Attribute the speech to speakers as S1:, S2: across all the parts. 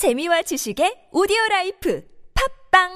S1: 재미와 지식의 오디오 라이프 팟빵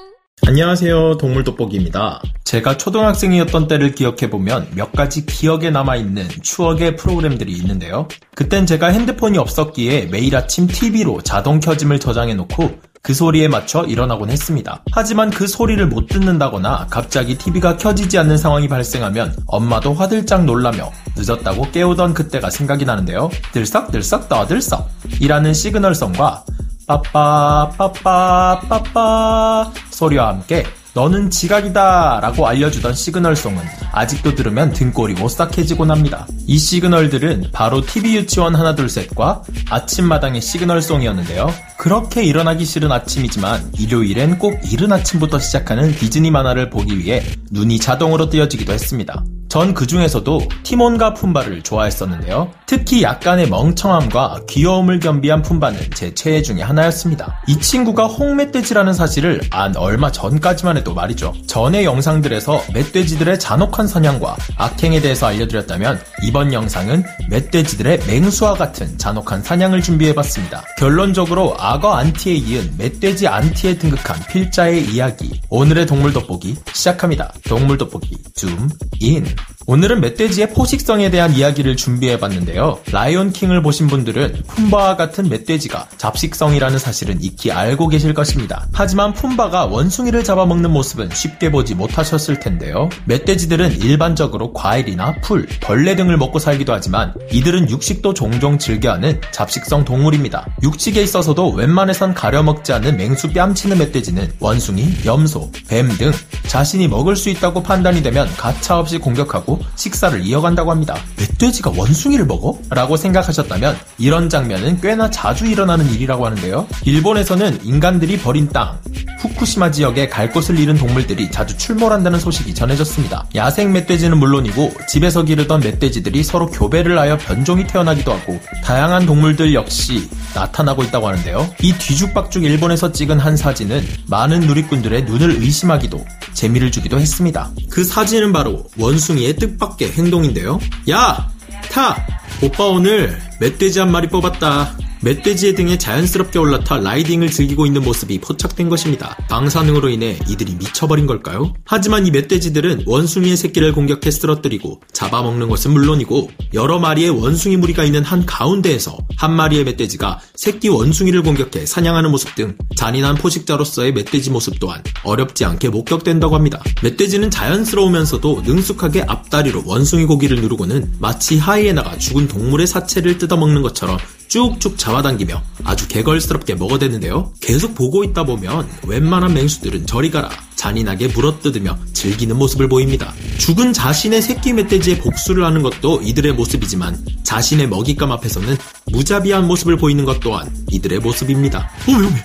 S2: 안녕하세요. 동물 돋보기입니다. 제가 초등학생이었던 때를 기억해보면 몇 가지 기억에 남아있는 추억의 프로그램들이 있는데요. 그땐 제가 핸드폰이 없었기에 매일 아침 TV로 자동 켜짐을 저장해놓고 그 소리에 맞춰 일어나곤 했습니다. 하지만 그 소리를 못 듣는다거나 갑자기 TV가 켜지지 않는 상황이 발생하면 엄마도 화들짝 놀라며 늦었다고 깨우던 그때가 생각이 나는데요. 들썩들썩 떠들썩 이라는 시그널성과 빠빠 빠빠 빠빠 소리와 함께 너는 지각이다 라고 알려주던 시그널송은 아직도 들으면 등골이 오싹해지곤 합니다. 이 시그널들은 바로 TV 유치원 하나 둘 셋과 아침마당의 시그널송이었는데요. 그렇게 일어나기 싫은 아침이지만 일요일엔 꼭 이른 아침부터 시작하는 디즈니 만화를 보기 위해 눈이 자동으로 뜨여지기도 했습니다. 전 그 중에서도 티몬과 푼바를 좋아했었는데요. 특히 약간의 멍청함과 귀여움을 겸비한 푼바는 제 최애 중에 하나였습니다. 이 친구가 홍멧돼지라는 사실을 안 얼마 전까지만 해도 말이죠. 전의 영상들에서 멧돼지들의 잔혹한 사냥과 악행에 대해서 알려드렸다면 이번 영상은 멧돼지들의 맹수와 같은 잔혹한 사냥을 준비해봤습니다. 결론적으로 악어 안티에 이은 멧돼지 안티에 등극한 필자의 이야기 오늘의 동물 돋보기 시작합니다. 동물 돋보기 줌 인. 오늘은 멧돼지의 포식성에 대한 이야기를 준비해봤는데요. 라이온킹을 보신 분들은 푼바와 같은 멧돼지가 잡식성이라는 사실은 익히 알고 계실 것입니다. 하지만 푼바가 원숭이를 잡아먹는 모습은 쉽게 보지 못하셨을 텐데요. 멧돼지들은 일반적으로 과일이나 풀, 벌레 등을 먹고 살기도 하지만 이들은 육식도 종종 즐겨하는 잡식성 동물입니다. 육식에 있어서도 웬만해선 가려먹지 않는 맹수 뺨치는 멧돼지는 원숭이, 염소, 뱀 등 자신이 먹을 수 있다고 판단이 되면 가차없이 공격하고 식사를 이어간다고 합니다. 멧돼지가 원숭이를 먹어? 라고 생각하셨다면 이런 장면은 꽤나 자주 일어나는 일이라고 하는데요. 일본에서는 인간들이 버린 땅, 후쿠시마 지역에 갈 곳을 잃은 동물들이 자주 출몰한다는 소식이 전해졌습니다. 야생 멧돼지는 물론이고 집에서 기르던 멧돼지들이 서로 교배를 하여 변종이 태어나기도 하고 다양한 동물들 역시 나타나고 있다고 하는데요. 이 뒤죽박죽 일본에서 찍은 한 사진은 많은 누리꾼들의 눈을 의심하기도 재미를 주기도 했습니다. 그 사진은 바로 원숭이의 뜻 밖의 행동인데요. 야! 타! 오빠 오늘 멧돼지 한 마리 뽑았다. 멧돼지의 등에 자연스럽게 올라타 라이딩을 즐기고 있는 모습이 포착된 것입니다. 방사능으로 인해 이들이 미쳐버린 걸까요? 하지만 이 멧돼지들은 원숭이의 새끼를 공격해 쓰러뜨리고 잡아먹는 것은 물론이고 여러 마리의 원숭이 무리가 있는 한 가운데에서 한 마리의 멧돼지가 새끼 원숭이를 공격해 사냥하는 모습 등 잔인한 포식자로서의 멧돼지 모습 또한 어렵지 않게 목격된다고 합니다. 멧돼지는 자연스러우면서도 능숙하게 앞다리로 원숭이 고기를 누르고는 마치 하이에나가 죽은 동물의 사체를 뜯어먹는 것처럼 쭉쭉 잡아당기며 아주 개걸스럽게 먹어대는데요. 계속 보고 있다 보면 웬만한 맹수들은 저리 가라 잔인하게 물어뜯으며 즐기는 모습을 보입니다. 죽은 자신의 새끼 멧돼지의 복수를 하는 것도 이들의 모습이지만 자신의 먹잇감 앞에서는 무자비한 모습을 보이는 것 또한 이들의 모습입니다. 어메 어메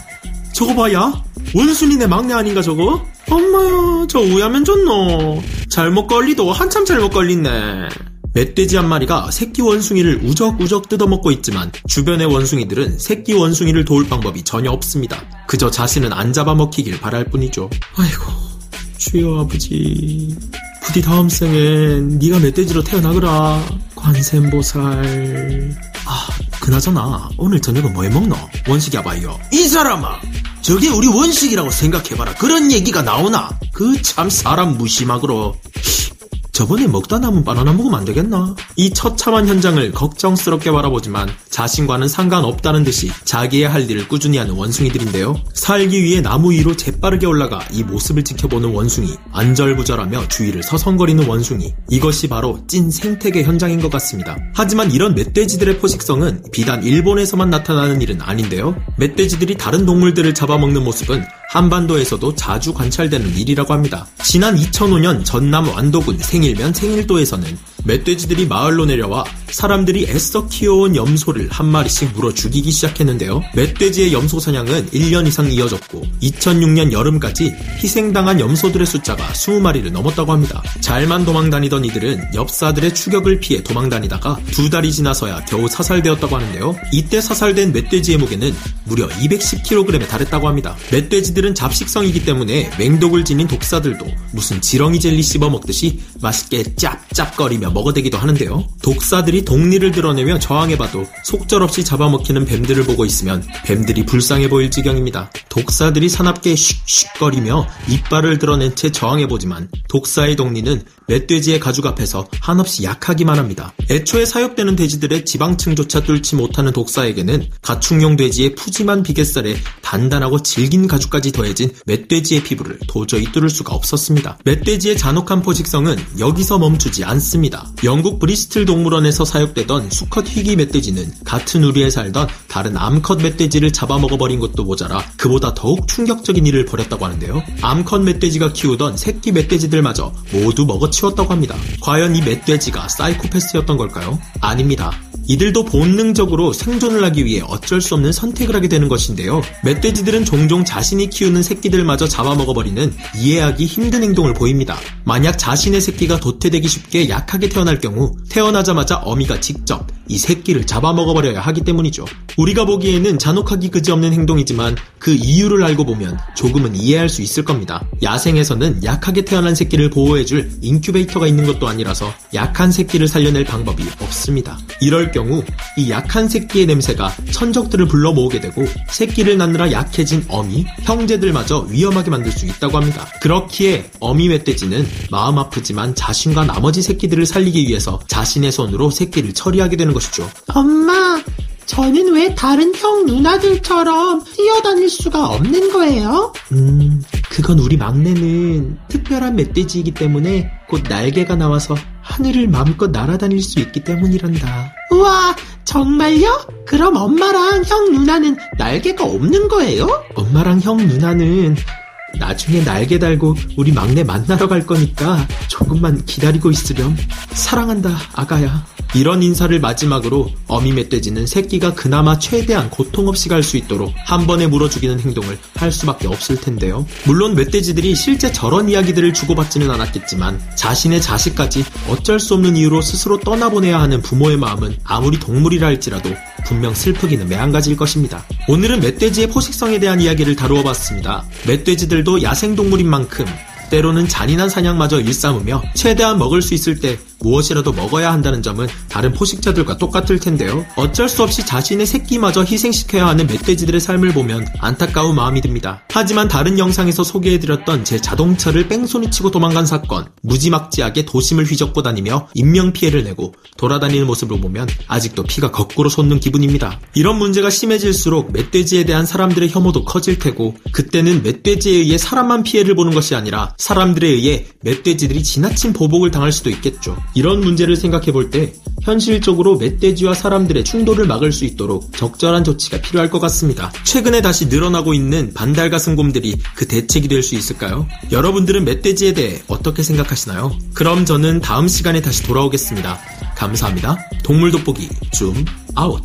S2: 저거 봐야 원순이네 막내 아닌가 저거? 엄마야 저 우야면 좋노 잘못 걸리도 한참 잘못 걸리네 멧돼지 한 마리가 새끼 원숭이를 우적우적 뜯어먹고 있지만 주변의 원숭이들은 새끼 원숭이를 도울 방법이 전혀 없습니다. 그저 자신은 안 잡아먹히길 바랄 뿐이죠. 아이고 주여 아버지 부디 다음 생엔 네가 멧돼지로 태어나거라 관세음보살 아 그나저나 오늘 저녁은 뭐 해먹노? 원식이 아바이요 이 사람아 저게 우리 원식이라고 생각해봐라 그런 얘기가 나오나? 그 참 사람 무심하고로 저번에 먹다 남은 바나나 먹으면 안 되겠나? 이 처참한 현장을 걱정스럽게 바라보지만 자신과는 상관없다는 듯이 자기의 할 일을 꾸준히 하는 원숭이들인데요. 살기 위해 나무 위로 재빠르게 올라가 이 모습을 지켜보는 원숭이. 안절부절하며 주위를 서성거리는 원숭이. 이것이 바로 찐 생태계 현장인 것 같습니다. 하지만 이런 멧돼지들의 포식성은 비단 일본에서만 나타나는 일은 아닌데요. 멧돼지들이 다른 동물들을 잡아먹는 모습은 한반도에서도 자주 관찰되는 일이라고 합니다. 지난 2005년 전남 완도군 생일면 생일도에서는 멧돼지들이 마을로 내려와 사람들이 애써 키워온 염소를 한 마리씩 물어 죽이기 시작했는데요. 멧돼지의 염소 사냥은 1년 이상 이어졌고 2006년 여름까지 희생당한 염소들의 숫자가 20마리를 넘었다고 합니다. 잘만 도망다니던 이들은 엽사들의 추격을 피해 도망다니다가 두 달이 지나서야 겨우 사살되었다고 하는데요. 이때 사살된 멧돼지의 무게는 무려 210kg에 달했다고 합니다. 멧돼지들은 잡식성이기 때문에 맹독을 지닌 독사들도 무슨 지렁이 젤리 씹어 먹듯이 맛있게 짭짭거리며 먹어대기도 하는데요. 독사들이 독리를 드러내며 저항해봐도 속절없이 잡아먹히는 뱀들을 보고 있으면 뱀들이 불쌍해 보일 지경입니다. 독사들이 사납게 슉슉거리며 이빨을 드러낸 채 저항해보지만 독사의 독리는 멧돼지의 가죽 앞에서 한없이 약하기만 합니다. 애초에 사육되는 돼지들의 지방층조차 뚫지 못하는 독사에게는 가축용 돼지의 푸짐한 비계살에 단단하고 질긴 가죽까지 더해진 멧돼지의 피부를 도저히 뚫을 수가 없었습니다. 멧돼지의 잔혹한 포식성은 여기서 멈추지 않습니다. 영국 브리스틀 동물원에서 사육되던 수컷 희귀 멧돼지는 같은 우리에 살던 다른 암컷 멧돼지를 잡아먹어버린 것도 모자라 그보다 더욱 충격적인 일을 벌였다고 하는데요. 암컷 멧돼지가 키우던 새끼 멧돼지들마저 모두 먹어치웠다고 합니다. 과연 이 멧돼지가 사이코패스였던 걸까요? 아닙니다. 이들도 본능적으로 생존을 하기 위해 어쩔 수 없는 선택을 하게 되는 것인데요. 멧돼지들은 종종 자신이 키우는 새끼들마저 잡아먹어버리는 이해하기 힘든 행동을 보입니다. 만약 자신의 새끼가 도태되기 쉽게 약하게 태어날 경우 태어나자마자 어미가 직접 이 새끼를 잡아먹어버려야 하기 때문이죠. 우리가 보기에는 잔혹하기 그지없는 행동이지만 그 이유를 알고 보면 조금은 이해할 수 있을 겁니다. 야생에서는 약하게 태어난 새끼를 보호해줄 인큐베이터가 있는 것도 아니라서 약한 새끼를 살려낼 방법이 없습니다. 이럴 경우 이 약한 새끼의 냄새가 천적들을 불러 모으게 되고 새끼를 낳느라 약해진 어미, 형제들마저 위험하게 만들 수 있다고 합니다. 그렇기에 어미 멧돼지는 마음 아프지만 자신과 나머지 새끼들을 살리기 위해서 자신의 손으로 새끼를 처리하게 되는 것이죠.
S3: 엄마, 저는 왜 다른 형 누나들처럼 뛰어다닐 수가 없는 거예요?
S2: 음, 그건 우리 막내는 특별한 멧돼지이기 때문에 곧 날개가 나와서 하늘을 마음껏 날아다닐 수 있기 때문이란다.
S3: 우와, 정말요? 그럼 엄마랑 형 누나는 날개가 없는 거예요?
S2: 엄마랑 형 누나는 나중에 날개 달고 우리 막내 만나러 갈 거니까 조금만 기다리고 있으렴. 사랑한다, 아가야. 이런 인사를 마지막으로 어미 멧돼지는 새끼가 그나마 최대한 고통 없이 갈 수 있도록 한 번에 물어 죽이는 행동을 할 수밖에 없을 텐데요. 물론 멧돼지들이 실제 저런 이야기들을 주고받지는 않았겠지만 자신의 자식까지 어쩔 수 없는 이유로 스스로 떠나보내야 하는 부모의 마음은 아무리 동물이라 할지라도 분명 슬프기는 매한가지일 것입니다. 오늘은 멧돼지의 포식성에 대한 이야기를 다루어 봤습니다. 멧돼지 들도 야생동물인 만큼 때로는 잔인한 사냥마저 일삼으며 최대한 먹을 수 있을 때 무엇이라도 먹어야 한다는 점은 다른 포식자들과 똑같을 텐데요. 어쩔 수 없이 자신의 새끼마저 희생시켜야 하는 멧돼지들의 삶을 보면 안타까운 마음이 듭니다. 하지만 다른 영상에서 소개해드렸던 제 자동차를 뺑소니 치고 도망간 사건, 무지막지하게 도심을 휘젓고 다니며 인명피해를 내고 돌아다니는 모습을 보면 아직도 피가 거꾸로 솟는 기분입니다. 이런 문제가 심해질수록 멧돼지에 대한 사람들의 혐오도 커질 테고 그때는 멧돼지에 의해 사람만 피해를 보는 것이 아니라 사람들에 의해 멧돼지들이 지나친 보복을 당할 수도 있겠죠. 이런 문제를 생각해 볼 때 현실적으로 멧돼지와 사람들의 충돌을 막을 수 있도록 적절한 조치가 필요할 것 같습니다. 최근에 다시 늘어나고 있는 반달가슴곰들이 그 대책이 될 수 있을까요? 여러분들은 멧돼지에 대해 어떻게 생각하시나요? 그럼 저는 다음 시간에 다시 돌아오겠습니다. 감사합니다. 동물 돋보기 줌 아웃.